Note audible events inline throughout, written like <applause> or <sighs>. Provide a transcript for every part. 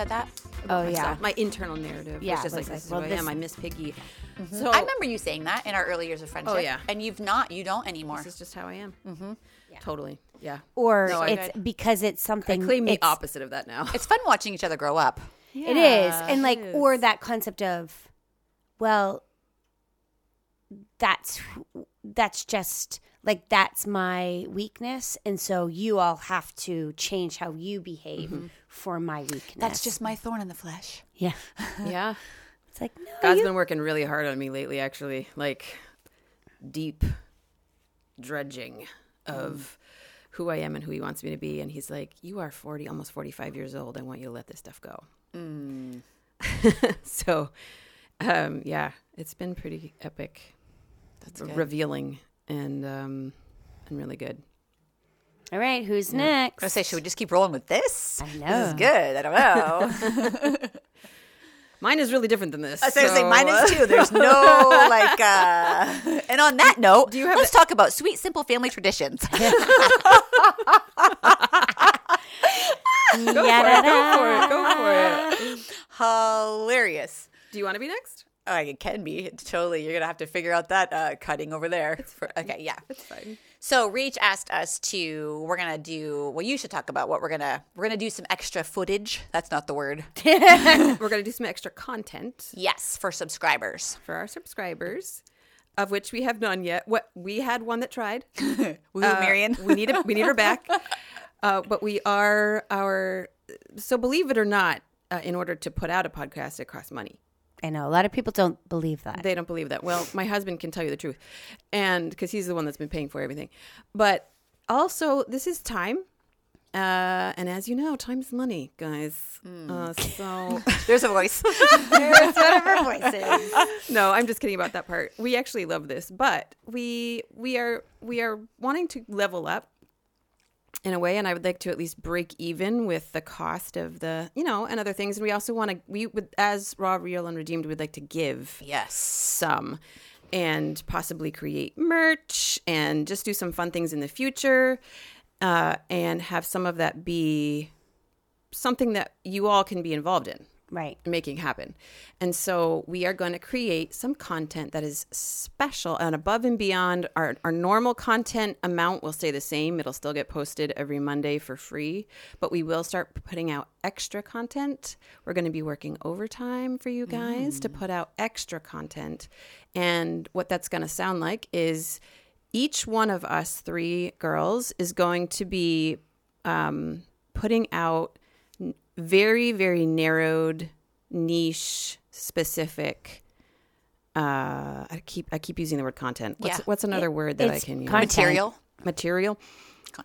said that. Oh yeah. My internal narrative Yeah, was just was like, like, this is well, who I am. I miss Piggy. Mm-hmm. So I remember you saying that in our early years of friendship. Oh, yeah. And you've not. You don't anymore. this is just how I am. Mm-hmm. Totally. Yeah. Or No, I- it's because it's something. I something. claim the opposite of that now. It's fun watching each other grow up. It is. And like, it or that concept of, well, that's, that's just like, that's my weakness. And so you all have to change how you behave mm-hmm. for my weakness. That's just my thorn in the flesh. yeah. <laughs> yeah. It's like, no, God's you- been working really hard on me lately, actually. Like deep dredging of mm. who I am and who He wants me to be. And He's like, You are 40, almost 45 years old. I want you to let this stuff go. Mm. <laughs> so, um, yeah, it's been pretty epic, That's r- good. revealing, and, um, and really good. all right, who's I next? I was gonna say, should we just keep rolling with this? I This is good. I don't know. <laughs> <laughs> Mine is really different than this. I was gonna say mine is too. There's no <laughs> like. uh And on that note, Do you have let's the- talk about sweet, simple family traditions. Go for it. Go for it. Go for it. Hilarious. Do you want to be next? It can be totally. You're gonna have to figure out that uh, cutting over there. For, okay, yeah. It's fine. So Reach asked us to. We're gonna do. Well, you should talk about what we're gonna. We're gonna do some extra footage. That's not the word. <laughs> We're to do some extra content. Yes, for subscribers. for our subscribers, of which we have none yet. What we had one that tried. <laughs> Woo, Uh, Marion. we need a, we need her <laughs> back. Uh, but we are our so believe it or not, uh, in order to put out a podcast, it costs money. I know a lot of people don't believe that. They don't believe that. Well, my husband can tell you the truth, and because he's the one that's been paying for everything. But also, this is time. Uh, and as you know, time is money, guys. Uh, so <laughs> There's a voice. <laughs> There's one of our voices. no, I'm just kidding about that part. We actually love this, but we we are we are wanting to level up in a way, and I would like to at least break even with the cost of the you know and other things. And we also want to we would as raw, real, and redeemed we'd like to give yes. some and possibly create merch and just do some fun things in the future uh, and have some of that be something that you all can be involved in Right. making happen. And so we are going to create some content that is special and above and beyond our, our normal content amount will stay the same. It'll still get posted every Monday for free, but we will start putting out extra content. We're going to be working overtime for you guys to put out extra content. And what that's going to sound like is each one of us three girls is going to be um, putting out very very narrowed niche specific uh i keep i keep using the word content what's Yeah. what's another word that i can use content. Material. material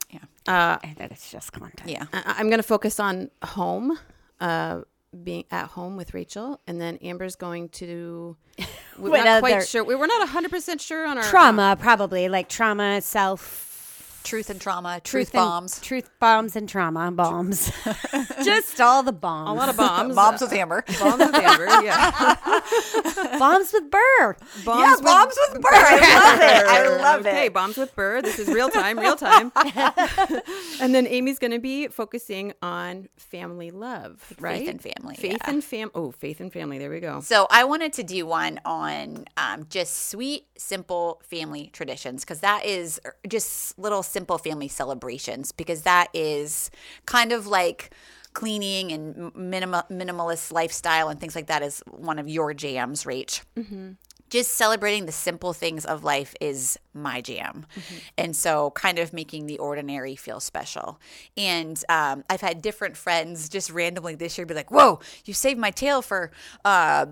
Yeah. uh I think it's just content. Yeah. I- i'm going to focus on home uh being at home with Rachel, and then Amber's going to. We're <laughs> not quite sure. We- We're not hundred percent sure on our Trauma, probably like trauma, self, Truth and trauma. Truth, and- bombs. truth bombs, and trauma bombs. <laughs> just all the bombs. A lot of bombs. <laughs> Bombs with hammer, bombs with hammer, Yeah. <laughs> bombs with Burr. yeah, bombs with Burr. I love it. I love okay, it. bombs with Burr. This is real time, real time. and then Amy's going to be focusing on family love, right? and family, Faith yeah. and fam. Oh, faith and family. There we go. So I wanted to do one on um, just sweet, simple family traditions because that is just little simple family celebrations because that is kind of like cleaning and minimal, minimalist lifestyle and things like that is one of your jams, Rach. Mm-hmm. Just celebrating the simple things of life is my jam. And so, kind of making the ordinary feel special. And um, I've had different friends just randomly this year be like, Whoa, you saved my tail for uh,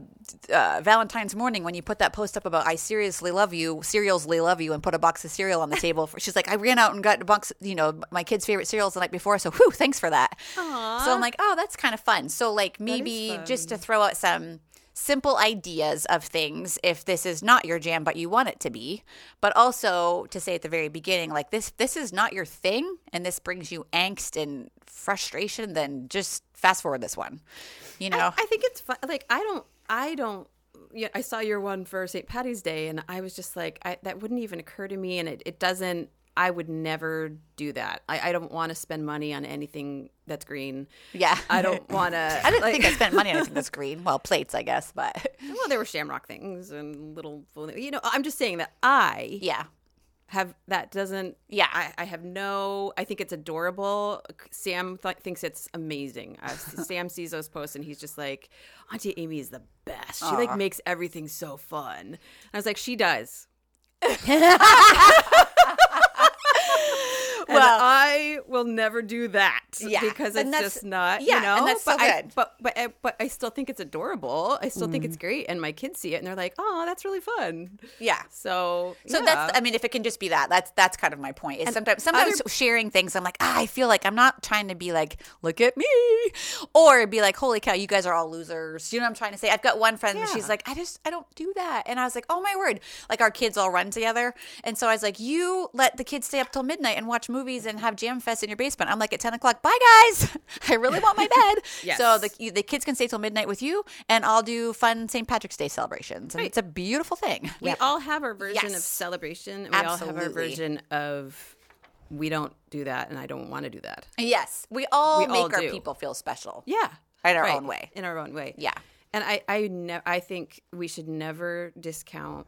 uh, Valentine's morning when you put that post up about I seriously love you, seriously love you, and put a box of cereal on the <laughs> table. For, she's like, I ran out and got a box, you know, my kids' favorite cereals the night before. So, whew, thanks for that. So, I'm like, Oh, that's kind of fun. So, like, maybe just to throw out some simple ideas of things if this is not your jam but you want it to be but also to say at the very beginning like this this is not your thing and this brings you angst and frustration then just fast forward this one you know I think it's fun. Like I don't. I don't. Yeah, I saw your one for St. Patty's Day, and I was just like, I, that wouldn't even occur to me, and it, it doesn't. I would never do that. I, I don't want to spend money on anything that's green. Yeah. I don't <laughs> want to. I didn't think I spent money on <laughs> anything that's green. Well, plates, I guess, but <laughs> Well, there were shamrock things and little, you know. I'm just saying that I yeah. have that doesn't. Yeah. I, I have no. I think it's adorable. Sam th- thinks it's amazing. Uh, Sam sees those posts and he's just like, Auntie Amy is the best. She like makes everything so fun. I was like, she does. And Well- I will never do that. Yeah, because and it's just not. yeah, you know, and that's so but I, good. but but I, but I still think it's adorable. I still think it's great, and my kids see it and they're like, "Oh, that's really fun." Yeah. So So yeah. that's I mean if it can just be that that's that's kind of my point. Is sometimes sometimes sharing things I'm like ah, I feel like I'm not trying to be like look at me or be like holy cow you guys are all losers. You know what I'm trying to say? I've got one friend and she's like I just I don't do that. And I was like oh my word. Like our kids all run together. And so I was like you let the kids stay up till midnight and watch movies and have jam fest in your basement. I'm like at 10 o'clock bye guys. <laughs> I really want my bed. <laughs> Yes. So the, you- the kids can stay till midnight with you and I'll do fun St. Patrick's Day celebrations. And it's a beautiful thing. we all have our version of celebration. We all have our version of we don't do that, and I don't want to do that. Yes, we all We make all our do. people feel special. Yeah, In our own way. In our own way. Yeah. And I, I, ne- I think we should never discount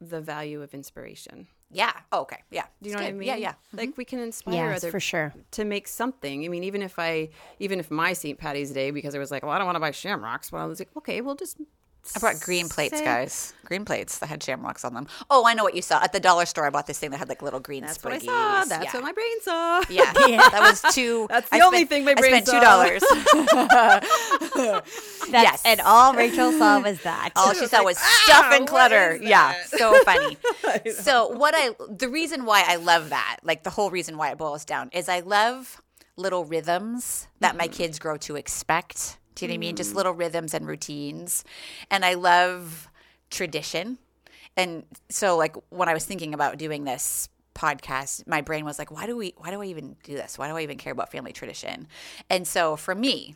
the value of inspiration. Yeah. Oh, okay. Yeah. Do you know It's what I mean? Yeah. Yeah. Like we can inspire Yes, other for sure. to make something. I mean, even if I, even if my St. Patty's Day, because I was like, well, I don't want to buy shamrocks. Well, I was like, okay, we'll just. I brought green plates, say- guys. Green plates that had shamrocks on them. Oh, I know what you saw at the dollar store. I bought this thing that had like little green. That's what I saw. That's yeah. what my brain saw. Yeah. <laughs> that was two. <laughs> That's the I only spent- thing my I brain spent Two dollars. <laughs> Yes. And all Rachel saw was that. All she was saw like, was "Ah, stuff and clutter. Yeah, so funny. so what I the reason why I love that, like the whole reason why it boils down, is I love little rhythms that Mm-hmm. my kids grow to expect. Do you know what I mean? Mm. Just little rhythms and routines, and I love tradition. And so, like when I was thinking about doing this podcast, my brain was like, "Why do we? Why do I even do this? Why do I even care about family tradition?" And so, for me,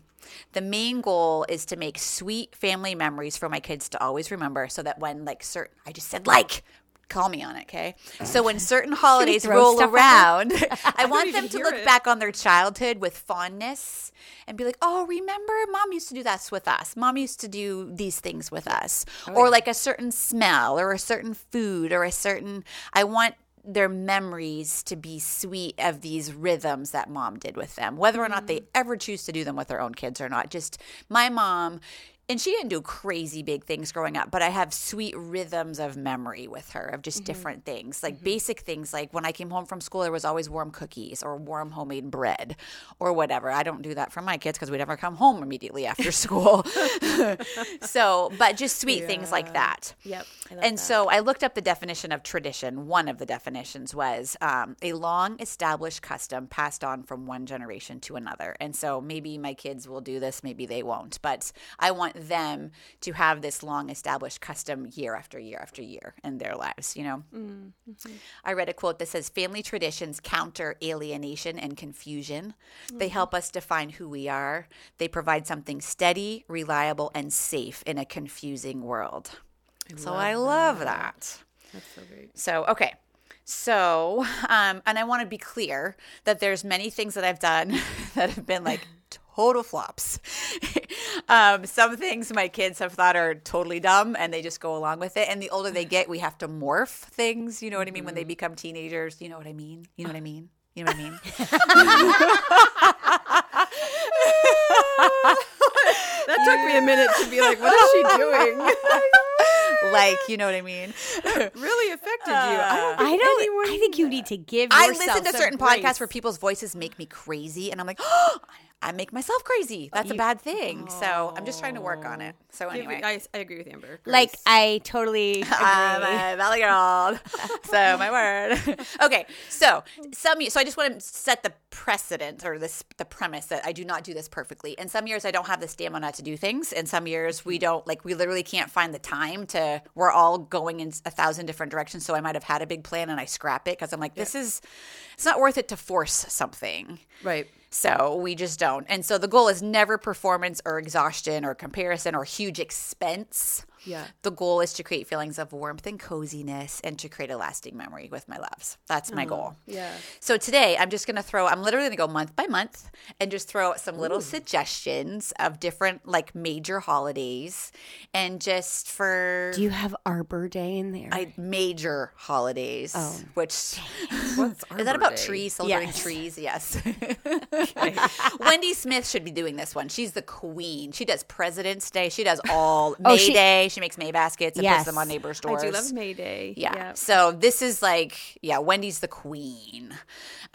the main goal is to make sweet family memories for my kids to always remember, so that when like certain, I just said like. Call me on it, okay? So when certain holidays roll around, <laughs> <laughs> I want them to look it. back on their childhood with fondness and be like, "Oh, remember, mom used to do that with us. Mom used to do these things with us." or like a certain smell or a certain food or a certain I want their memories to be sweet of these rhythms that mom did with them, whether or not they ever choose to do them with their own kids or not. Just my mom and she didn't do crazy big things growing up, but I have sweet rhythms of memory with her of just different things, like basic things. Like when I came home from school, there was always warm cookies or warm homemade bread or whatever. I don't do that for my kids because we never come home immediately after <laughs> school. <laughs> so, but just sweet things like that. Yep. And that. so I looked up the definition of tradition. One of the definitions was um, a long established custom passed on from one generation to another. And so maybe my kids will do this, maybe they won't. But I want them to have this long established custom year after year after year in their lives, you know? I read a quote that says family traditions counter alienation and confusion. They help us define who we are. They provide something steady, reliable, and safe in a confusing world. so I love that. That's so great. So, okay. So, um, and I want to be clear that there's many things that I've done <laughs> that have been like total flops. <laughs> um, some things my kids have thought are totally dumb and they just go along with it. And the older they get, we have to morph things. You know what I mean? When they become teenagers, you know what I mean? You know what I mean? You know what I mean? <laughs> That took me a minute to be like, what is she doing? <laughs> like, you know what I mean? really affected you. I don't. Think I don't. I think you need to give. I listen to certain grace. podcasts where people's voices make me crazy, and I'm like, <gasps> oh, I make myself crazy. That's a bad thing. So I'm just trying to work on it. So anyway. I, I agree with Amber. Like I totally. <laughs> Agree. Ah, I'm a valley girl. <laughs> so my word. <laughs> okay, so some so I just want to set the precedent or this the premise that I do not do this perfectly. And some years I don't have the stamina to do things, and some years we don't like we literally can't find the time to. We're all going in a thousand different directions. So I might have had a big plan and I scrap it because I'm like, this is it's not worth it to force something. right. So we just don't. And so the goal is never performance or exhaustion or comparison or huge expense. Yeah. The goal is to create feelings of warmth and coziness and to create a lasting memory with my loves. That's my mm-hmm. goal. Yeah. So today I'm just going to throw, I'm literally going to go month by month and just throw some little suggestions of different like major holidays and just for Do you have Arbor Day in there? I, major holidays, Oh. which What's <laughs> is that about Day? trees, celebrating Yes. trees? Yes. <laughs> Wendy Smith should be doing this one. She's the queen. She does President's Day. She does all Oh, May she- Day. She makes May baskets and Yes. puts them on neighbors' doors. I do love May Day. Yeah. So this is like, yeah, Wendy's the queen.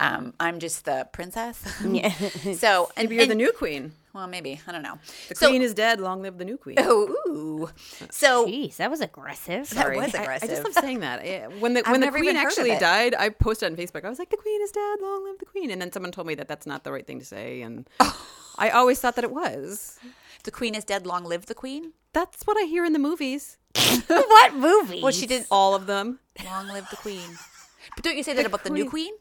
Um, I'm just the princess. Yeah. <laughs> so and, <laughs> Maybe you're the new queen. well, maybe I don't know. The so, queen is dead. Long live the new queen. Oh, ooh. So Jeez, that was aggressive. That Sorry. was I- I, just love saying that. When the <laughs> I've when the queen even heard of actually died, I posted on Facebook. I was like, "The queen is dead. Long live the queen!" And then someone told me that that's not the right thing to say, and I always thought that it was. The queen is dead. Long live the queen. That's what I hear in the movies. <laughs> what movie? Well, she did. All of them. Long live the queen. But don't you say that about the new queen?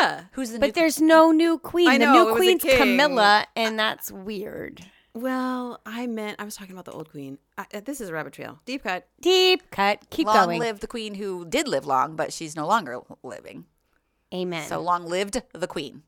Yeah. Who's the new But there's no new queen. I know, the new it was a queen's king. Camilla, and that's weird. Well, I meant I was talking about the old queen. I, uh, this is a rabbit trail. Deep cut. Deep cut. Keep long going. Long live the queen who did live long, but she's no longer living. Amen. So long lived the queen.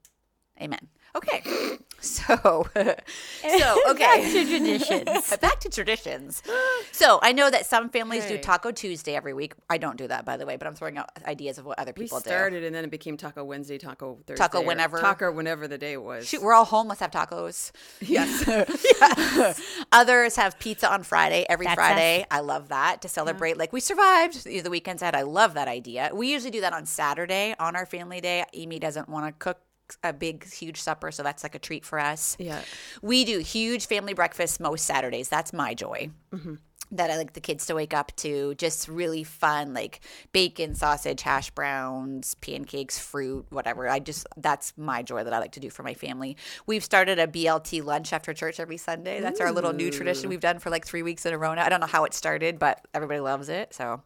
Amen. Okay. <laughs> <laughs> So, so <laughs> okay. Back to traditions. <laughs> Back to traditions. So I know that some families do Taco Tuesday every week. I don't do that, by the way, but I'm throwing out ideas of what other We people do. started and then it became Taco Wednesday, Taco Thursday. Taco whenever. Taco whenever the day was. Shoot, we're all homeless. Have tacos. Yes. yes. Others have pizza on Friday every That's Friday. I love that to celebrate. Like we survived the weekends ahead. I love that idea. We usually do that on Saturday on our family day. Amy doesn't want to cook a big, huge supper, so that's like a treat for us. Yeah. We do huge family breakfasts most Saturdays. That's my joy. Mm-hmm. That I like the kids to wake up to. Just really fun, like bacon, sausage, hash browns, pancakes, fruit, whatever. I just, that's my joy that I like to do for my family. We've started a BLT lunch after church every Sunday. That's our little new tradition we've done for like three weeks in a row now. I don't know how it started, but everybody loves it. So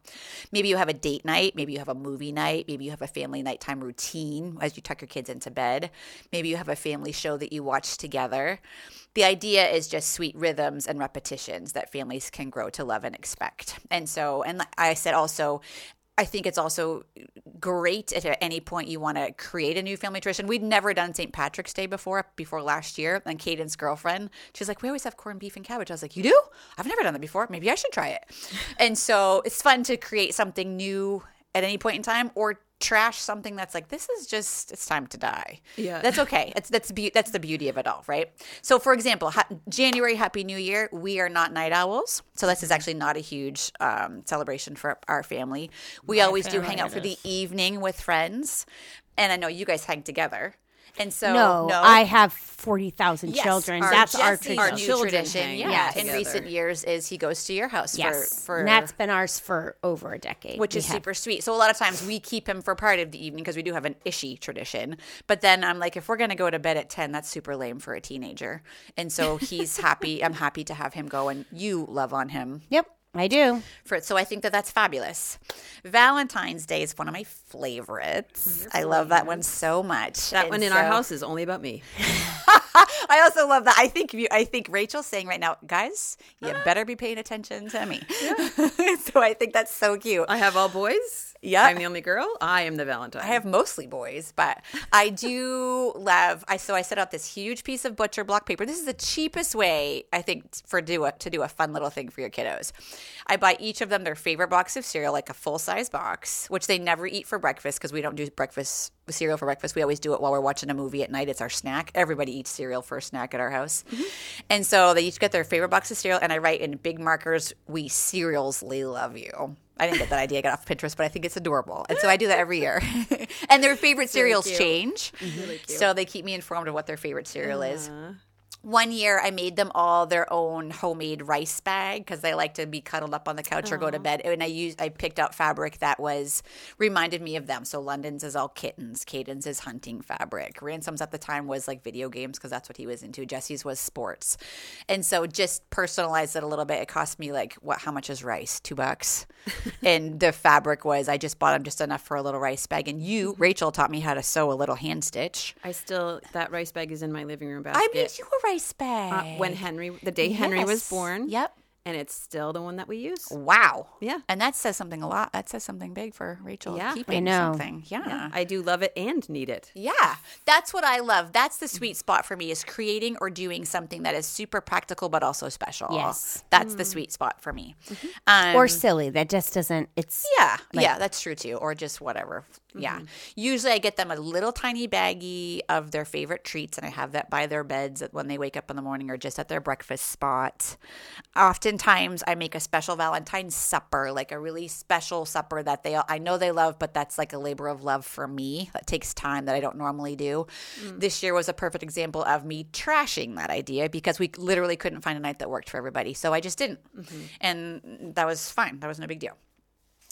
maybe you have a date night. Maybe you have a movie night. Maybe you have a family nighttime routine as you tuck your kids into bed. Maybe you have a family show that you watch together. The idea is just sweet rhythms and repetitions that families can grow to love and expect. And so, and I said also, I think it's also great if at any point you want to create a new family tradition. We'd never done St. Patrick's Day before, before last year. And Caden's girlfriend, she's like, we always have corned beef and cabbage. I was like, you do? I've never done that before. Maybe I should try it. and so it's fun to create something new at any point in time or trash something that's like this is just it's time to die. Yeah. that's okay. <laughs> It's that's be- that's the beauty of it all right? So for example ha- january happy new year we are not night owls. So this is actually not a huge um, celebration for our family. We always do hang out for the evening with friends. And i know you guys hang together and so no, I have 40,000 Yes, children. our That's our Jesse's tradition. new children tradition. hang Yeah, Yes. in together. recent years, is he goes to your house yes. for for and that's been ours for over a decade. which We is have- super sweet. So a lot of times we keep him for part of the evening because we do have an ishy tradition. But then I'm like, if we're gonna go to bed at ten, that's super lame for a teenager. And so he's happy. I'm happy to have him go, and you love on him Yep, I do. for it. So I think that that's fabulous. Valentine's Day is one of my favorites. I love that one so much. That And one in our house is only about me. <laughs> I also love that. I think you, I think Rachel's saying right now, guys, you ah. better be paying attention to me. <laughs> so I think that's so cute. I have all boys. Yeah. I'm the only girl. I am the Valentine. I have mostly boys, but I do <laughs> love. I so I set out this huge piece of butcher block paper. This is the cheapest way I think for do a, to do a fun little thing for your kiddos. I buy each of them their favorite box of cereal, like a full size box, which they never eat for breakfast because we don't do breakfast cereal for breakfast. We always do it while we're watching a movie at night. It's our snack. Everybody eats cereal for a snack at our house, mm-hmm. and so they each get their favorite box of cereal, and I write in big markers, "We cerealsly love you." I didn't get that idea. I got off Pinterest, but I think it's adorable. And so I do that every year. <laughs> and their favorite cereals cute. change. So they keep me informed of what their favorite cereal is. Uh-huh. One year I made them all their own homemade rice bag because they like to be cuddled up on the couch or go to bed. And I used I picked out fabric that was reminded me of them. So London's is all kittens, Caden's is hunting fabric. Ransom's at the time was like video games because that's what he was into. Jesse's was sports. And so just personalized it a little bit. It cost me like what how much is rice? Two bucks. <laughs> and the fabric was I just bought them just enough for a little rice bag. And you, mm-hmm. Rachel, taught me how to sew a little hand stitch. I still that rice bag is in my living room basket. I made you a rice bag. Uh, when Henry, the day Henry was born. Yep. and it's still the one that we use. Wow. Yeah. And that says something a lot. That says something big for Rachel. Yeah. Keeping I know. something. Yeah. I do love it and need it. Yeah, that's what I love. That's the sweet spot for me is creating or doing something that is super practical but also special. Yes. that's the sweet spot for me. Um, or silly. That just doesn't. It's yeah, yeah, that's true too. Or just whatever. Yeah. Mm-hmm. Usually I get them a little tiny baggie of their favorite treats and I have that by their beds when they wake up in the morning or just at their breakfast spot. Oftentimes I make a special Valentine's supper, like a really special supper that they I know they love, but that's like a labor of love for me. That takes time that I don't normally do. Mm. This year was a perfect example of me trashing that idea because we literally couldn't find a night that worked for everybody. So I just didn't. Mm-hmm. And that was fine. That was no big deal.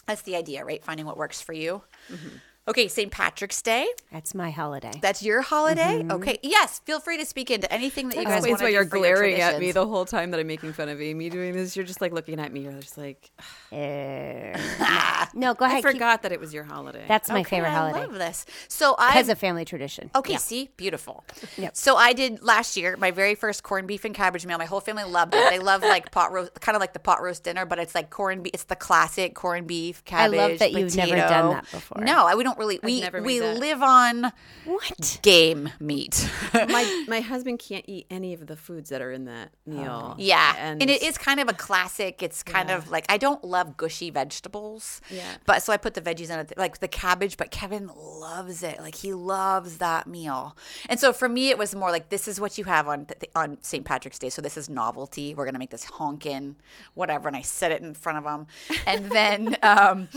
That's the idea, right? Finding what works for you. Mm-hmm. Okay, St. Patrick's Day. that's my holiday. That's your holiday. Mm-hmm. Okay. Yes. Feel free to speak into anything that you guys Explains want why to you're do for your glaring at me the whole time that I'm making fun of Amy doing this. You're just like looking at me. You're just like, Uh, <sighs> <laughs> no, go I ahead. keep- forgot that it was your holiday. that's my Okay, favorite holiday. I love this. So I because a family tradition. Okay, see, beautiful. Yep. So I did last year my very first corned beef and cabbage meal. My whole family loved it. They love like pot roast, kind of like the pot roast dinner, but it's like corned beef. It's the classic corned beef, cabbage. I cabbage. love that you've never done that before. No, I, we don't really. we never we that. live on What? game meat. <laughs> my <laughs> my husband can't eat any of the foods that are in that meal. Yeah, and, and, it is kind of a classic. It's kind of like I don't love gushy vegetables. Yeah. but so I put the veggies in it, like the cabbage. But Kevin loves it. Like he loves that meal. And so for me, it was more like this is what you have on th- on St. Patrick's Day. So this is novelty. We're gonna make this honkin' whatever, and I set it in front of him. And then <laughs> um,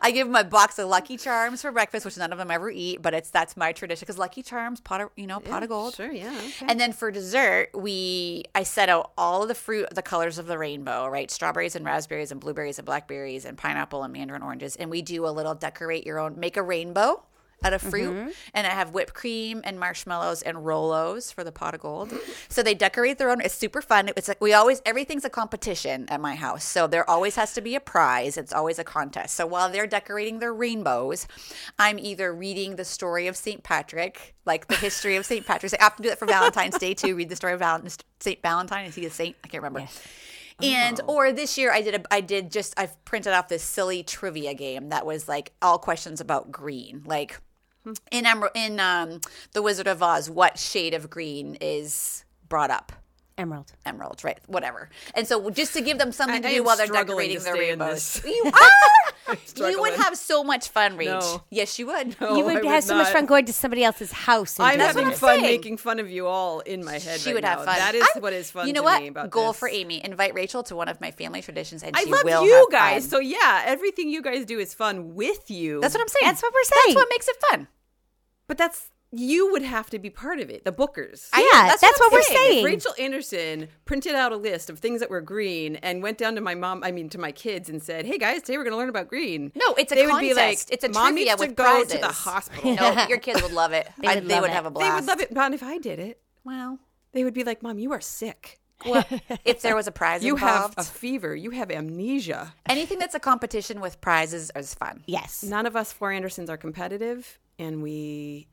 I give him a box of Lucky Charms for breakfast, which none of them ever eat, but it's that's my tradition because Lucky Charms, pot of you know pot of gold. Sure, yeah. Okay. And then for dessert, we I set out all of the fruit, the colors of the rainbow, right? Strawberries and raspberries and blueberries and blackberries and pineapple and mandarin oranges, and we do a little decorate your own, make a rainbow out of fruit, mm-hmm. and I have whipped cream and marshmallows and Rolos for the pot of gold. So they decorate their own. It's super fun. It's like we always everything's a competition at my house, so there always has to be a prize. It's always a contest. So while they're decorating their rainbows, I'm either reading the story of St. Patrick, like the history of St. Patrick's. I have to do that for Valentine's Day too. Read the story of Val- St. Valentine. Is he a saint? I can't remember. And oh. or this year I did a I did just I've printed off this silly trivia game that was like all questions about green. Like in Emer- in um the Wizard of Oz, what shade of green is brought up? Emerald. Emerald, right? Whatever. And so just to give them something I- to do while they're decorating to their stay in rainbows. this. <laughs> You <laughs> are. you would have so much fun, Rach. No. Yes, you would. No, you would I would have so much fun going to somebody else's house. And I'm having what. I'm fun saying. making fun of you all in my head. She right would have now. fun. That is I- what is fun. You know to what? Me about Goal this. for Amy: invite Rachel to one of my family traditions, and I she love will you have guys. fun. So yeah, everything you guys do is fun with you. That's what I'm saying. That's what we're saying. That's what makes it fun. But that's you would have to be part of it. The bookers. I- Yeah, that's that's, what what, I'm we're saying. saying. Rachel Anderson printed out a list of things that were green and went down to my mom, I mean to my kids, and said, "Hey guys, today we're going to learn about green." No, it's a they would be like, contest. It's a "Mom trivia needs to go prizes." to the hospital. <laughs> No, <laughs> your kids would love it. They I- would they would it. have a blast. They would love it. Not if I did it. Well, They would be like, "Mom, you are sick. well, if there was a prize You involved, have a fever. You have amnesia." anything that's a competition with prizes is fun. yes. None of us four Andersons are competitive, and we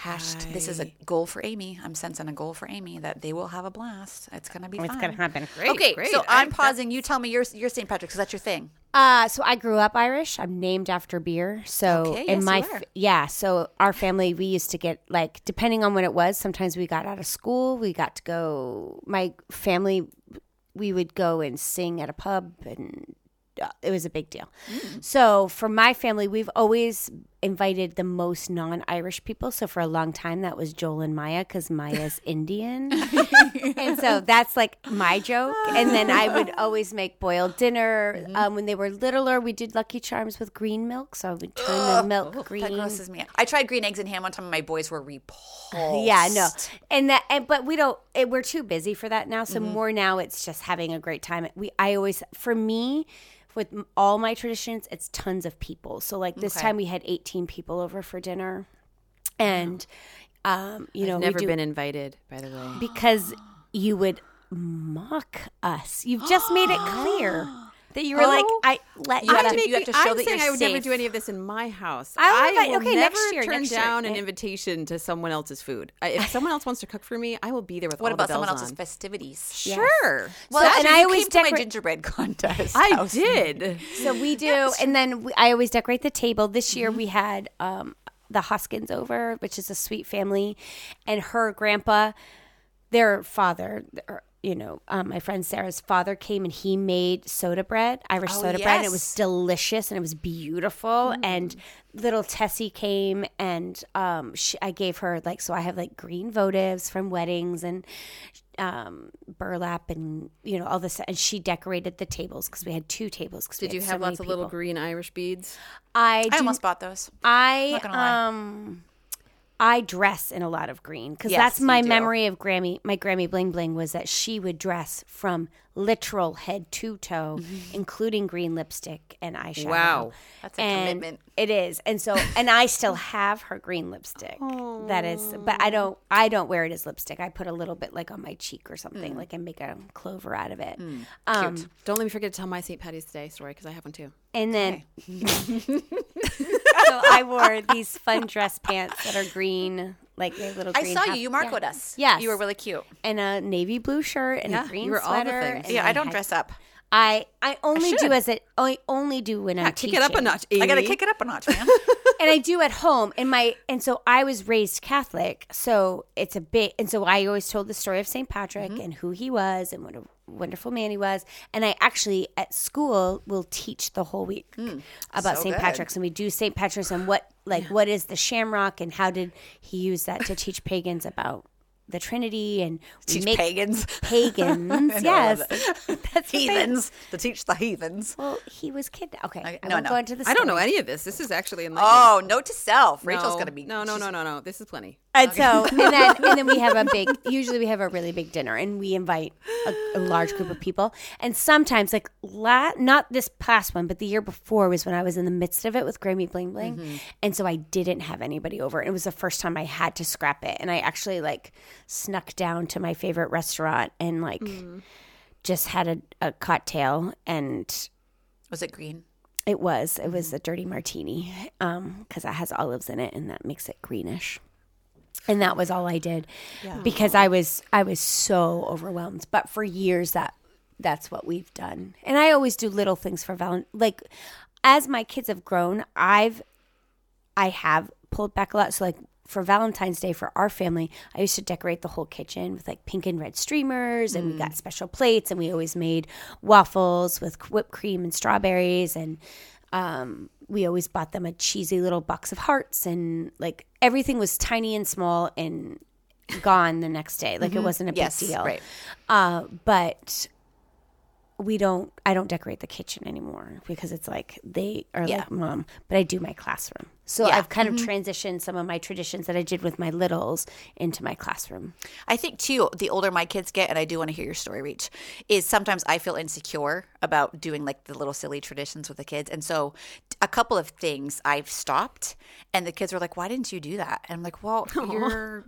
Hashed. This is a goal for Amy. I'm sensing a goal for Amy that they will have a blast. It's gonna be It's fun. gonna happen. Great, okay, great. so I'm I'm pausing. You tell me your your St. Patrick's. 'cause that's your thing. Uh, so I grew up Irish. I'm named after beer. So Okay, in yes, my you f- are. yeah, so our family we used to get like depending on when it was. Sometimes we got out of school. We got to go. My family, we would go and sing at a pub, and uh, it was a big deal. Mm. So for my family, we've always invited the most non-Irish people. So for a long time, that was Joel and Maya because Maya's <laughs> Indian, <laughs> and so that's like my joke. And then I would <laughs> always make boiled dinner. Mm-hmm. Um, when they were littler, we did Lucky Charms with green milk. So I would turn the milk green. That grosses me out. I tried green eggs and ham one time, and my boys were repulsed. Yeah, no, and that, and, but we don't. It, we're too busy for that now. So Mm-hmm. more now, it's just having a great time. We, I always, for me, with all my traditions, it's tons of people. So like this Okay. time, we had eighteen people over for dinner, and um, you know, we never do- been invited. By the way, because you would mock us. You've just made it clear. <gasps> <gasps> <gasps> that you were like, Oh. I let you. Have to- you have to show I'm that saying you're I would never do any of this in my house. I I will okay, never next year, turn next year. down an invitation to someone else's food. I, if <laughs> someone else wants to cook for me, I will be there with all my friends. What about the someone else's on. festivities? Sure. Well, So- and I always came to my decorate- gingerbread contest. <laughs> I house. did. So we do, and then we, I always decorate the table. This Mm-hmm. year we had um, the Hoskins over, which is a sweet family, and her grandpa, their father, or, you know, um, my friend Sarah's father came and he made soda bread, Irish Oh, soda bread. And it was delicious and it was beautiful. Mm. And little Tessie came and um, she, I gave her like, so I have like green votives from weddings and um, burlap and you know all this. And she decorated the tables because we had two tables. Did you had so have lots of little green Irish beads? I I almost bought those. I Not gonna lie. um I dress in a lot of green because Yes, that's my memory of Grammy. My Grammy bling bling was that she would dress from literal head to toe, mm-hmm. including green lipstick and eyeshadow. Wow. That's a and commitment. It is, and so and I still have her green lipstick. That is, but I don't. I don't wear it as lipstick. I put a little bit like on my cheek or something, mm. like I make a clover out of it. Mm. Um, Don't let me forget to tell my St. Patty's Day story because I have one too. and then <laughs> so I wore these fun dress pants that are green, like they have little. I green saw you. half- You marcoed yeah. us. Yes. You were really cute. in a navy blue shirt and Yeah, a green you were all the sweater. things. and Yeah, I don't had- dress up. I I only do as it. I only do when I'm Kick it up a notch, Amy. I got to kick it up a notch, man. <laughs> and I do at home. And my and so I was raised Catholic, so it's a bit. And so I always told the story of Saint Patrick Mm-hmm. and who he was and what a wonderful man he was. And I actually at school will teach the whole week about Mm. so Saint good. Patrick's, and we do Saint Patrick's and what like what is the shamrock and how did he use that to teach pagans about the Trinity and we Teach make pagans. <laughs> pagans. I know, I yes, <laughs> that's heathens. To teach the heathens. Well, he was kidnapped. Okay, I, no, won't no. go into the. I don't know any of this. This is actually enlightening. Oh, note to self. Rachel's no, going to be. No, no, no, no, no. This is plenty. And so, <laughs> and then, and then we have a big. Usually, we have a really big dinner, and we invite a, a large group of people. And sometimes, like la- not this past one, but the year before was when I was in the midst of it with Grammy Bling Bling, Mm-hmm. and so I didn't have anybody over. And it was the first time I had to scrap it, and I actually like snuck down to my favorite restaurant and like just had a, a cocktail and Was it green? it was. It Mm-hmm. was a dirty martini because it has olives in it, and that makes it greenish. And that was all I did because I was I was so overwhelmed. But for years that that's what we've done, and I always do little things for Valentine. Like as my kids have grown, I've I have pulled back a lot. So like for Valentine's Day for our family, I used to decorate the whole kitchen with like pink and red streamers, and we got special plates, and we always made waffles with whipped cream and strawberries, and um, we always bought them a cheesy little box of hearts, and like everything was tiny and small and gone the next day. Like it wasn't a big Yes, deal, right. Uh, but we don't i don't decorate the kitchen anymore because it's like they are Yeah. like mom but i do my classroom so Yeah. i've kind of mm-hmm. transitioned some of my traditions that i did with my littles into my classroom I think too, the older my kids get, and I do want to hear your story, Reach, is sometimes I feel insecure about doing like the little silly traditions with the kids. And so a couple of things I've stopped, and the kids were like, Why didn't you do that? And I'm like, Well, <laughs> you're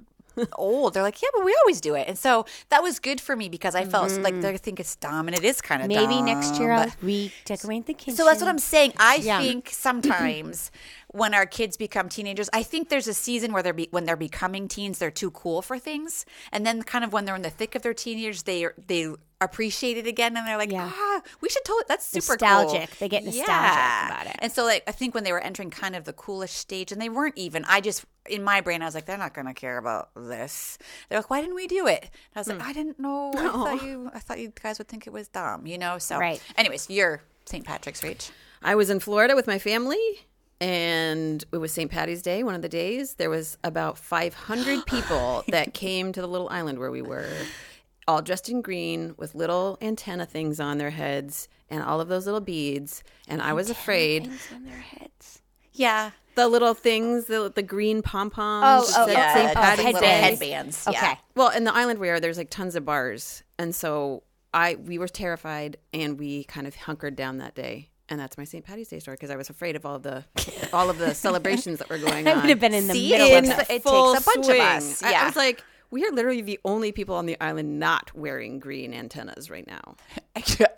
old. They're like, Yeah, but we always do it. And so that was good for me because I felt like mm-hmm. they think it's dumb, and it is kind of maybe next year i'll redecorate the kitchen so that's what I'm saying. I Yeah. think <clears throat> sometimes when our kids become teenagers, I think there's a season where they're be, when they're becoming teens, they're too cool for things, and then kind of when they're in the thick of their teenagers, they they appreciate it again, and they're like, Yeah. ah, we should totally. That's super cool." Nostalgic. They get nostalgic about it. And so, like, I think when they were entering kind of the coolest stage, and they weren't even. I just in my brain, I was like, they're not going to care about this. They're like, why didn't we do it? And I was Hmm. like, I didn't know. <laughs> I thought you. I thought you guys would think it was dumb, you know. So, Right. Anyways, you're St. Patrick's Reach. I was in Florida with my family, and it was St. Patty's Day, one of the days. There was about 500 people <laughs> that came to the little island where we were, all dressed in green with little antenna things on their heads and all of those little beads. And I was afraid Things on their heads Yeah. the little things, the, the green pom poms. Oh, oh, that Yeah, St. just Patty's little Day. headbands. okay Yeah. Well, in the island we are, there's like tons of bars, and so I we were terrified, and we kind of hunkered down that day. And that's my St. Patty's Day story because I was afraid of all of the all of the <laughs> celebrations that were going on. i would have been in the See, middle it of takes it a- it full takes a bunch swing. of us. I- I, was like, We are literally the only people on the island not wearing green antennas right now. <laughs>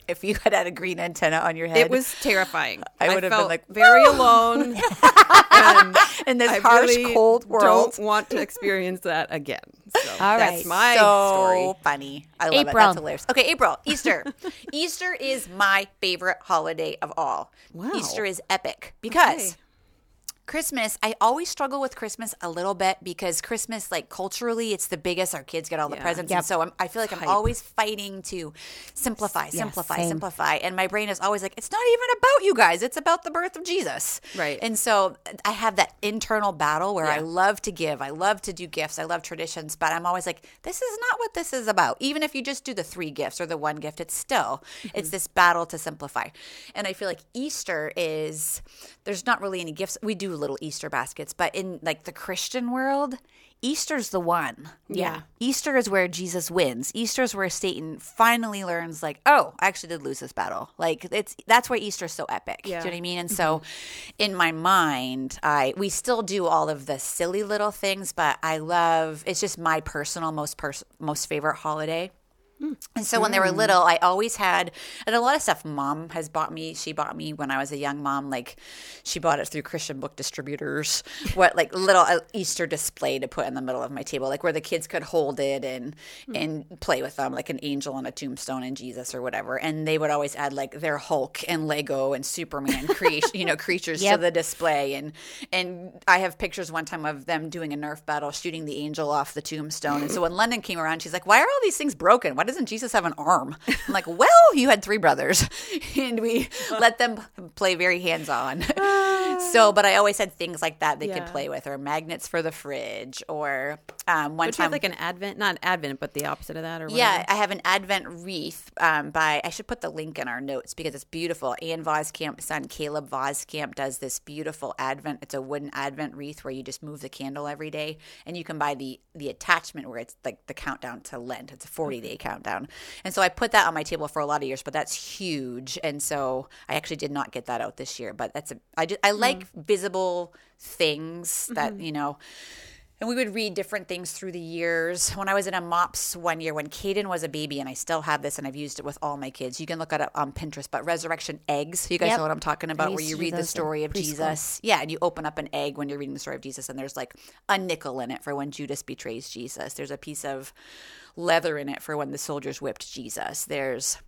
if you had had a green antenna on your head, It was terrifying. <laughs> I would have been felt like, very alone. <laughs> and in this I harsh, really cold world. Don't want to experience that again. So All that's right. my so story. funny. I love it. That's hilarious. Okay, April, Easter. Easter is my favorite holiday of all. Wow. Easter is epic because Okay. Christmas, I always struggle with Christmas a little bit because Christmas, like culturally, it's the biggest. Our kids get all the Yeah. presents. Yep. And so I'm, I feel like I'm always fighting to simplify, simplify, same. simplify. And my brain is always like, it's not even about you guys. It's about the birth of Jesus. Right. And so I have that internal battle where I love to give. I love to do gifts. I love traditions. But I'm always like, this is not what this is about. Even if you just do the three gifts or the one gift, it's still, mm-hmm. it's this battle to simplify. And I feel like Easter is, there's not really any gifts. We do little Easter baskets, but in like the Christian world, Easter's the one. Yeah. Easter is where Jesus wins. Easter is where Satan finally learns, like, oh, I actually did lose this battle. Like it's that's why Easter's so epic. Do you know what I mean? And so, mm-hmm. in my mind, I we still do all of the silly little things, but I love. It's just my personal most pers- most favorite holiday. And so when they were little, I always had, and a lot of stuff mom has bought me. She bought me when I was a young mom. Like she bought it through Christian book distributors. <laughs> What like little uh, Easter display to put in the middle of my table, like where the kids could hold it and and play with them, like an angel on a tombstone and Jesus or whatever. And they would always add like their Hulk and Lego and Superman creation, you know, <laughs> creatures to the display. And and I have pictures one time of them doing a Nerf battle, shooting the angel off the tombstone. And so when London came around, she's like, "Why are all these things broken? Why doesn't Jesus have an arm?" I'm like, "Well, you had three brothers, <laughs> and we let them play very hands on." <laughs> so, but I always had things like that they could play with, or magnets for the fridge, or um, one time have like an advent, not advent, but the opposite of that, or yeah. I have an Advent wreath um, by, I should put the link in our notes because it's beautiful. Ann Voskamp's son, Caleb Voskamp, does this beautiful Advent. It's a wooden Advent wreath where you just move the candle every day. And you can buy the, the attachment where it's like the countdown to Lent. It's a 40 day countdown. And so I put that on my table for a lot of years, but that's huge. And so I actually did not get that out this year. But that's a, I, just, I like mm-hmm. visible things that, mm-hmm. you know, and we would read different things through the years. When I was in a MOPS one year, when Caden was a baby, and I still have this, and I've used it with all my kids. You can look at it up on Pinterest, but resurrection eggs. You guys Yep. know what I'm talking about, where you read the story of. Jesus. Yeah, and you open up an egg when you're reading the story of Jesus, and there's like a nickel in it for when Judas betrays Jesus. There's a piece of leather in it for when the soldiers whipped Jesus. There's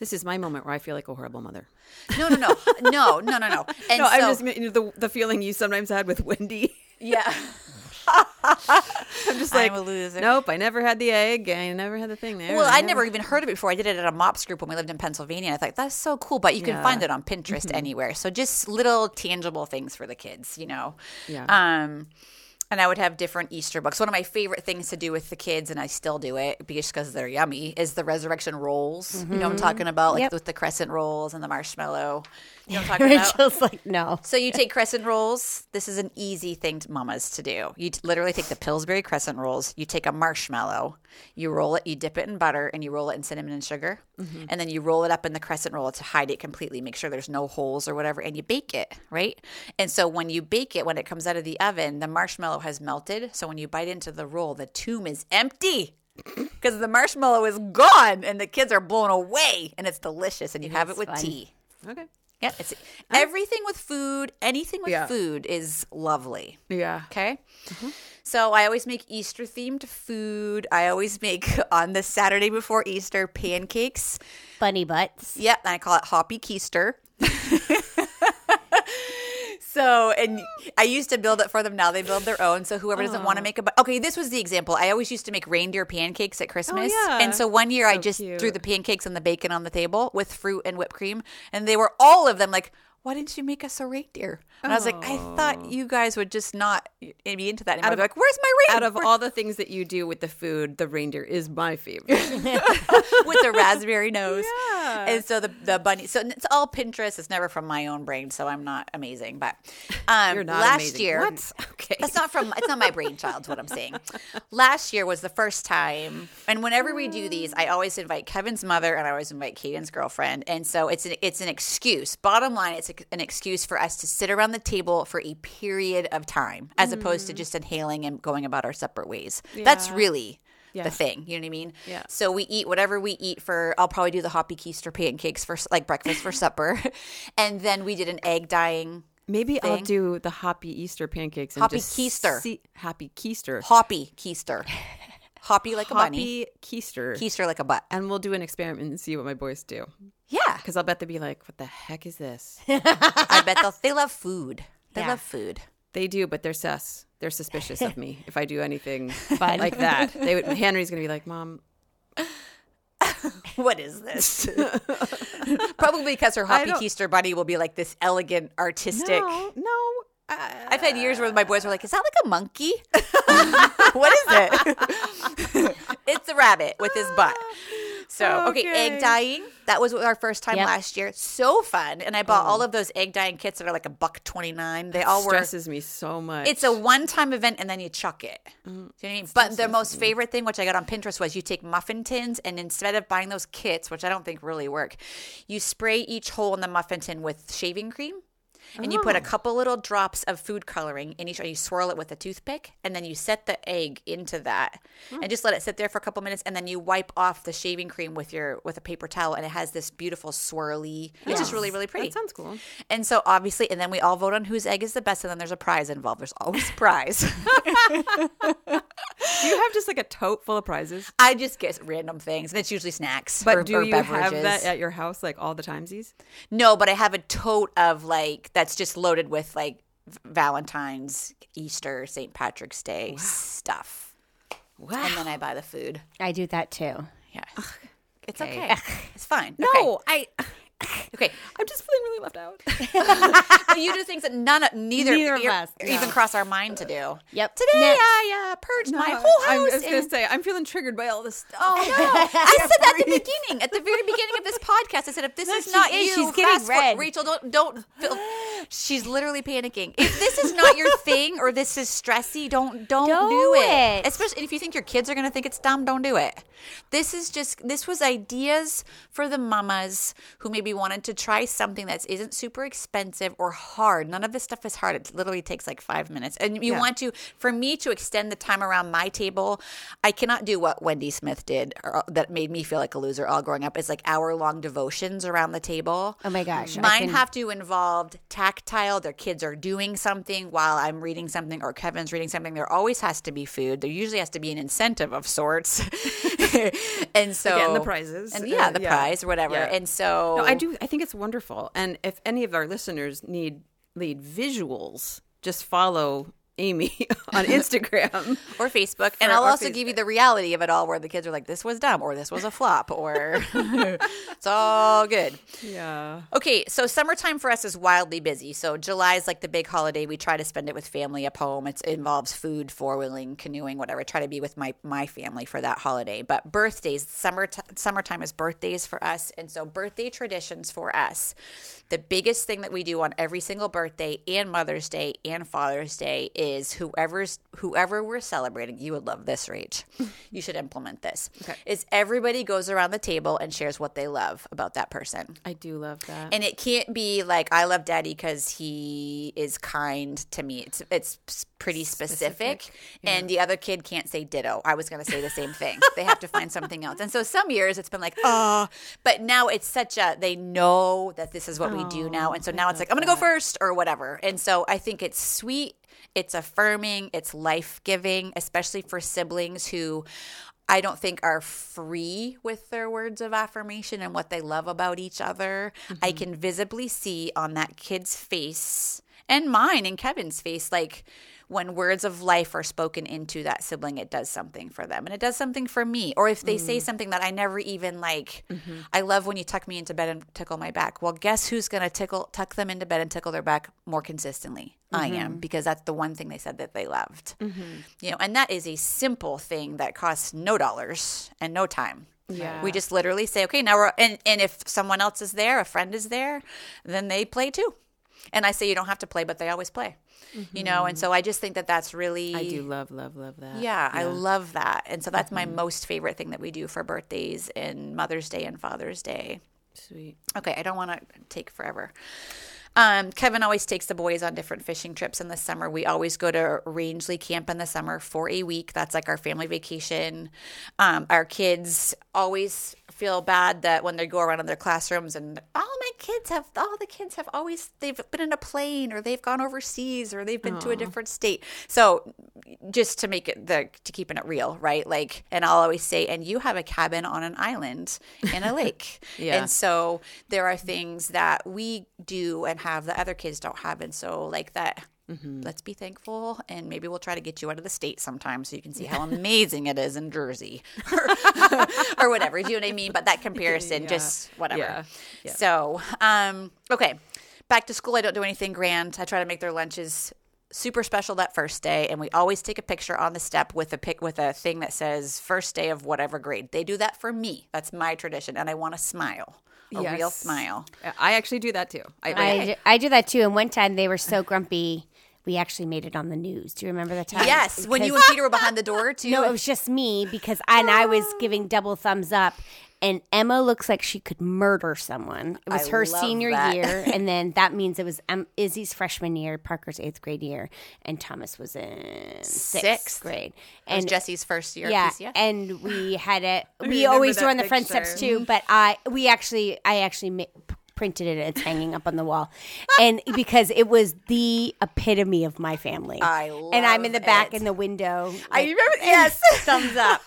This is my moment where I feel like a horrible mother. no, no, no, <laughs> no, no, no, no. And no, so, I'm just you know, the the feeling you sometimes had with Wendy. yeah. <laughs> I'm just like, I'm a loser. nope, I never had the egg. I never had the thing there. Well, I I never even heard of it before. I did it at a MOPS group when we lived in Pennsylvania. I thought that's so cool, but you can Yeah. find it on Pinterest anywhere. So just little tangible things for the kids, you know. Yeah. Um, and I would have different Easter books. One of my favorite things to do with the kids, and I still do it because because they're yummy, is the resurrection rolls. You know what I'm mm-hmm. talking about, like Yep. with the crescent rolls and the marshmallow. You know what I'm talking <laughs> about? Rachel's like, no. So you take crescent rolls. This is an easy thing to mamas to do. You t- literally take the Pillsbury crescent rolls. You take a marshmallow, you roll it, you dip it in butter, and you roll it in cinnamon and sugar, and then you roll it up in the crescent roll to hide it completely. Make sure there's no holes or whatever, and you bake it right. And so when you bake it, when it comes out of the oven, the marshmallow has melted. So when you bite into the roll, the tomb is empty. <laughs> Because the marshmallow is gone and the kids are blown away and it's delicious and you have it with fun. tea. Okay. Yeah, it's <laughs> everything with food, anything with Yeah. food is lovely. Yeah. Okay. Mm-hmm. So I always make Easter themed food. I always make <laughs> on the Saturday before Easter pancakes. Bunny butts. Yep, and I call it Hoppy Keister. <laughs> so, and I used to build it for them. Now they build their own. So whoever doesn't want to make a, okay, this was the example. I always used to make reindeer pancakes at oh, Christmas, yeah. and so one year I just cute. threw the pancakes and the bacon on the table with fruit and whipped cream, and they were all of them like. Why didn't you make us a reindeer? And I was like, I thought you guys would just not be into that anymore. of- They're like, where's my reindeer? Out of all the things that you do with the food, the reindeer is my favorite. <laughs> <laughs> with the raspberry nose. Yeah. And so the the bunny. So it's all Pinterest. It's never from my own brain, so I'm not amazing. But um, You're not last amazing. year, What? <laughs> Okay. that's not from. It's not my brainchild. Is what I'm saying. Last year was the first time, and whenever we do these, I always invite Kevin's mother and I always invite Caden's girlfriend, and so it's an it's an excuse. Bottom line, it's an an excuse for us to sit around the table for a period of time as opposed to Mm. just inhaling and going about our separate ways. That's really Yeah. the thing. You know what I mean? Yeah. So we eat whatever we eat for, I'll probably do the Hoppy Keister pancakes for like breakfast for <laughs> supper. And then we did an egg dyeing. Maybe I'll do the hoppy Easter pancakes. And Hoppy Keister. See, happy Keister. Hoppy Keister. <laughs> Hoppy like a bunny. Hoppy Keister. Keister like a butt. and we'll do an experiment and see what my boys do. Because I'll bet they'll be like, "What the heck is this?" <laughs> I bet they'll, they love food. They Yeah. love food. they do, but they're sus. They're suspicious of me if I do anything <laughs> like that. They would. Henry's gonna be like, "Mom, <laughs> What is this? Probably because her Hoppy don't- Keister bunny will be like this elegant, artistic. no, no." Uh, I've had years where my boys were like, "Is that like a monkey? what is it?" it's a rabbit with his butt. So okay, egg dyeing. That was our first time Yep. last year. So fun, and I bought all of those egg dyeing kits that are like a buck twenty nine. They all were. stresses me so much. It's a one time event and then you chuck it. Mm-hmm. Do you know what I mean? But the most favorite thing, which I got on Pinterest, was you take muffin tins and instead of buying those kits, which I don't think really work, you spray each hole in the muffin tin with shaving cream. And you put a oh. couple little drops of food coloring in each, and you swirl it with a toothpick, and then you set the egg into that, hmm. and just let it sit there for a couple minutes, and then you wipe off the shaving cream with your with a paper towel, and it has this beautiful swirly. It's just really really pretty. that sounds cool. And so obviously, and then we all vote on whose egg is the best, and then there's a prize involved. There's always a prize. <laughs> <laughs> <laughs> Do you have just like a tote full of prizes? I just get random things, and it's usually snacks But or, do or you beverages. have that at your house like all the timesies? no, but I have a tote of like that's just loaded with like Valentine's, Easter, St. Patrick's Day stuff, Wow. and then I buy the food. I do that too. Yeah, it's Okay. okay. It's fine. no, I. okay. I'm just feeling really left out. <laughs> But you do things that none, neither, Neither of us, even cross our mind to do. Yep. Today Next. I uh, purged my whole I'm, house. I was gonna say I'm feeling triggered by all this stuff. Oh no! I <laughs> said that at the beginning, at the very beginning of this podcast. I said, if this is not is. you, She's getting forward- red. Rachel, don't don't. Feel, <gasps> she's literally panicking. If this is not your <laughs> thing or this is stressy, don't don't, Don't do it. it. Especially if you think your kids are going to think it's dumb, don't do it. This is just this was ideas for the mamas who maybe wanted to try something that isn't super expensive or hard. None of this stuff is hard. It literally takes like five minutes, and you Yeah. want to for me to extend the time around my table. I cannot do what Wendy Smith did or, that made me feel like a loser all growing up. Is like hour long devotions around the table. Oh my gosh, Mine can- have to involve tactile. Their kids are doing something while I'm reading something or Kevin's reading something. There always has to be food. There usually has to be an incentive of sorts. <laughs> <laughs> and so Again, the prizes. and yeah, Uh, the yeah. prize or whatever. Yeah. And so No, I do. I think it's wonderful. And if any of our listeners need need visuals, just follow Amy <laughs> on <laughs> Instagram. or Facebook, and I'll or also give you the reality of it all, where the kids are like, "This was dumb," or "This was a flop," or <laughs> it's all good. yeah. Okay, so summertime for us is wildly busy. So July is like the big holiday. We try to spend it with family up home. It's, it involves food, four wheeling, canoeing, whatever. I try to be with my my family for that holiday. But birthdays, summer t- summertime is birthdays for us, and so birthday traditions for us. The biggest thing that we do on every single birthday and Mother's Day and Father's Day is whoever's whoever we're celebrating. You would love this, Rach. <laughs> You should implement this. Okay. Is everybody goes around the table and shares what they love about that person. I do love that. And it can't be like I love Daddy because he is kind to me. It's it's pretty specific, and the other kid can't say ditto. I was going to say the same thing. they have to find something else. And so some years it's been like oh, but now it's such a they know that this is what we do oh, now, and so now it's like I'm going to go first or whatever. And so I think it's sweet. It's affirming. It's life giving, especially for siblings who. I don't think are free with their words of affirmation and what they love about each other. I mm-hmm. can visibly see on that kid's face and mine and Kevin's face, like when words of life are spoken into that sibling, it does something for them and it does something for me. Or if they say mm. something that I never even like, mm-hmm. I love when you tuck me into bed and tickle my back. Well, guess who's going to tickle, tuck them into bed and tickle their back more consistently? I am mm-hmm. because that's the one thing they said that they loved. Mm-hmm. You know, and that is a simple thing that costs no dollars and no time. Yeah. We just literally say, okay, now we're, and, and if someone else is there, a friend is there, then they play too. And I say you don't have to play, but they always play. You know, and mm-hmm. so I just think that that's really. I do love, love, love that. Yeah, I love that. And so that's my mm-hmm. most favorite thing that we do for birthdays and Mother's Day and Father's Day. Sweet. Okay, I don't want to take forever. Um, Kevin always takes the boys on different fishing trips in the summer. We always go to Rangeley Camp in the summer for a week. That's like our family vacation. Um, our kids always feel bad that when they go around in their classrooms and all my kids have all the kids have always they've been in a plane or they've gone overseas or they've been to a different state. So just to make it the to keeping it real, right? Like and I'll always say and you have a cabin on an island in a <laughs> lake. Yeah. And so there are things that we do and have that other kids don't have and so like that Let's be thankful, and maybe we'll try to get you out of the state sometime so you can see how <laughs> amazing it is in Jersey, <laughs> or, <laughs> or whatever. Do you know what I mean? But that comparison, Yeah. just whatever. Yeah. Yeah. So, um, okay, back to school. I don't do anything grand. I try to make their lunches super special that first day, and we always take a picture on the step with a pic with a thing that says first day of whatever grade. They do that for me. That's my tradition, and I want a smile, a real smile. I actually do that too. I, I, do, I do that too. And one time they were so grumpy, we actually made it on the news. Do you remember the time? Yes, when you and Peter were behind the door <laughs> too. No, it was just me because and I was giving double thumbs up. And Emma looks like she could murder someone. It was I her senior that. year, <laughs> and then that means it was um, Izzy's freshman year, Parker's eighth grade year, and Thomas was in sixth, Sixth. grade. And Jesse's first year. yeah, PCF. and we had <laughs> it. We always do on the front steps too, but I we actually I actually ma- printed it. It's hanging up on the wall, <laughs> and because it was the epitome of my family. I and I'm in the back it. in the window. I like, remember. Yes, thumbs up.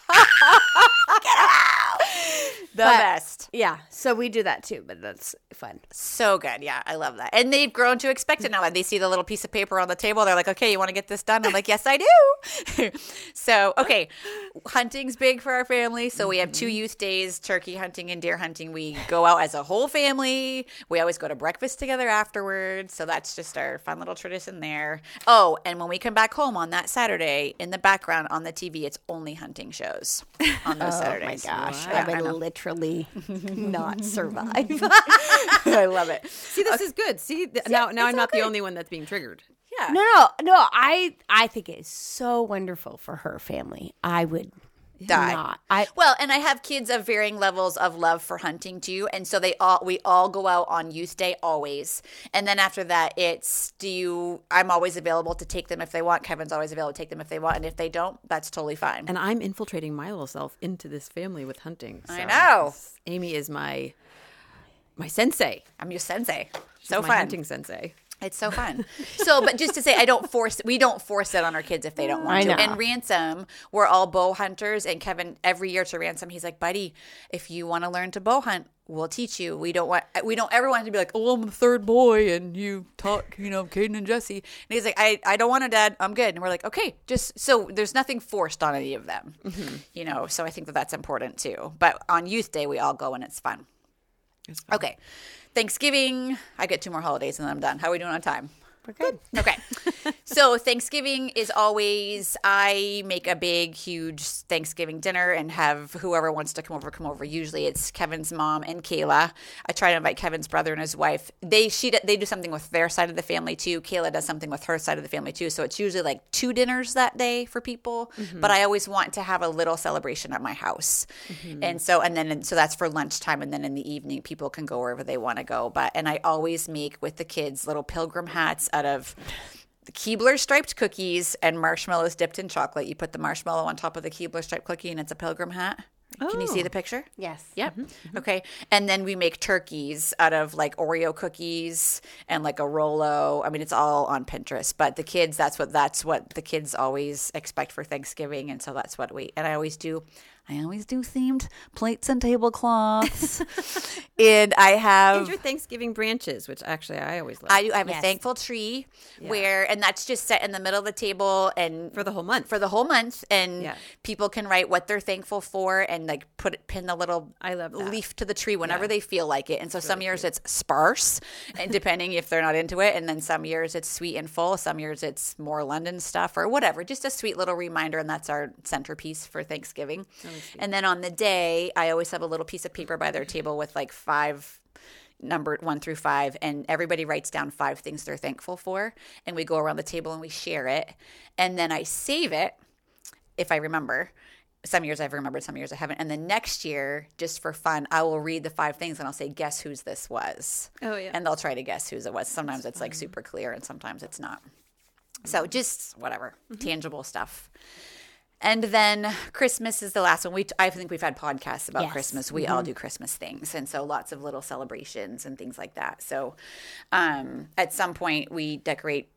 The But- best. Yeah, so we do that too, but that's fun. So good. Yeah, I love that. And they've grown to expect it now. And they see the little piece of paper on the table. They're like, okay, you want to get this done? I'm like, yes, I do. <laughs> so, okay. Hunting's big for our family. So we have two mm-hmm. youth days turkey hunting and deer hunting. We go out as a whole family. We always go to breakfast together afterwards. So that's just our fun little tradition there. Oh, and when we come back home on that Saturday, in the background on the TV, it's only hunting shows on those Saturdays. <laughs> Oh my Gosh, Yeah, I I would know. Literally <laughs> not <laughs> survive. <laughs> I love it. see, this is good. See, th- now now I'm not okay. the only one that's being triggered. Yeah. no, no, no. I I think it's so wonderful for her family. I would Die. not. I Well, and I have kids of varying levels of love for hunting too, and so they all we all go out on youth day always, and then after that it's do you? I'm always available to take them if they want. Kevin's always available to take them if they want, and if they don't, that's totally fine. And I'm infiltrating my little self into this family with hunting. I know. Amy is my my sensei. I'm your sensei. She's so my fun. hunting sensei. It's so fun. so, but just to say, I don't force. We don't force it on our kids if they don't want to. And ransom, we're all bow hunters. And Kevin, every year to ransom, he's like, "Buddy, if you want to learn to bow hunt, we'll teach you. We don't want. We don't ever want to be like, oh, I'm the third boy, and you talk, you know, Caden and Jesse. And he's like, I, I don't want to, Dad. I'm good. And we're like, okay, just so there's nothing forced on any of them, mm-hmm. you know. So I think that that's important too. But on Youth Day, we all go and it's fun. Okay. Thanksgiving, I get two more holidays and then I'm done. How are we doing on time? we're good. Okay. <laughs> <laughs> so Thanksgiving is always I make a big huge Thanksgiving dinner and have whoever wants to come over come over. Usually it's Kevin's mom and Kayla. I try to invite Kevin's brother and his wife. They she they do something with their side of the family too. Kayla does something with her side of the family too. So it's usually like two dinners that day for people, mm-hmm. but I always want to have a little celebration at my house. Mm-hmm. And so and then and so that's for lunchtime and then in the evening people can go wherever they want to go. But and I always make with the kids little pilgrim hats out of Keebler striped cookies and marshmallows dipped in chocolate. You put the marshmallow on top of the Keebler striped cookie and it's a pilgrim hat. Can you see Oh. the picture? Yes. Yep. Mm-hmm. Mm-hmm. Okay. And then we make turkeys out of like Oreo cookies and like a Rolo. I mean, it's all on Pinterest, but the kids, that's what that's what the kids always expect for Thanksgiving, and so that's what we. And I always do. I always do themed plates and tablecloths, <laughs> and I have And your Thanksgiving branches, which actually I always love I do. I have a thankful tree where, and that's just set in the middle of the table and for the whole month. for the whole month, and Yeah. people can write what they're thankful for and like put pin the little I love that. leaf to the tree whenever Yeah. they feel like it. And so some years it's sparse, and depending if they're not into it, and then some years it's sweet and full. Some years it's more London stuff or whatever. Just a sweet little reminder, and that's our centerpiece for Thanksgiving. And then on the day, I always have a little piece of paper by their table with like five numbered one through five, and everybody writes down five things they're thankful for, and we go around the table and we share it, and then I save it if I remember. some years I've remembered, some years I haven't. And then next year, just for fun, I will read the five things and I'll say, guess whose this was. Oh, yeah. And they'll try to guess whose it was. Sometimes it's like super clear and sometimes it's not. So just whatever, mm-hmm. tangible stuff. And then Christmas is the last one. We I think we've had podcasts about Yes. Christmas. We all do Christmas things, and so lots of little celebrations and things like that. So, um, at some point, we decorate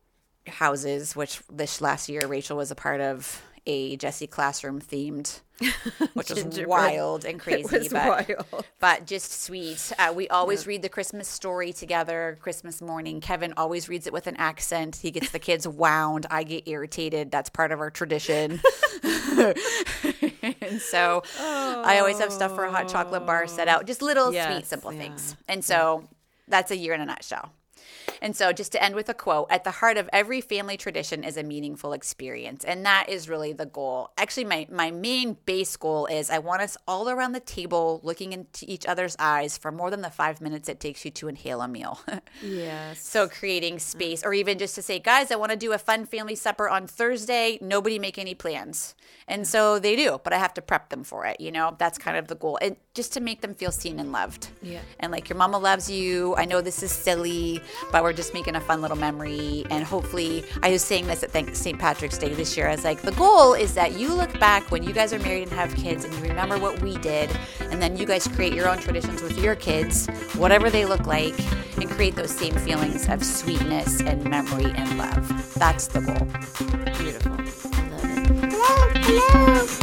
houses. Which this last year, Rachel was a part of a Jesse classroom themed, <laughs> which was <laughs> wild and crazy, was but wild. but just sweet. Uh, we always read the Christmas story together, Christmas morning. Kevin always reads it with an accent. He gets the kids <laughs> wound. I get irritated. That's part of our tradition. and so I always have stuff for a hot chocolate bar set out. Just little sweet, simple yeah. things. And so that's a year in a nutshell. And so, just to end with a quote, at the heart of every family tradition is a meaningful experience. And that is really the goal. Actually, my, my main base goal is I want us all around the table looking into each other's eyes for more than the five minutes it takes you to inhale a meal. <laughs> Yes. so, creating space, or even just to say, guys, I want to do a fun family supper on Thursday. Nobody make any plans. And so they do, but I have to prep them for it. You know, that's kind of the goal. And just to make them feel seen and loved. Yeah. And like your mama loves you. I know this is silly, but we're just making a fun little memory. And hopefully, I was saying this at St. Patrick's Day this year. I was like, the goal is that you look back when you guys are married and have kids and you remember what we did. And then you guys create your own traditions with your kids, whatever they look like, and create those same feelings of sweetness and memory and love. That's the goal. Beautiful. Hello. Hello.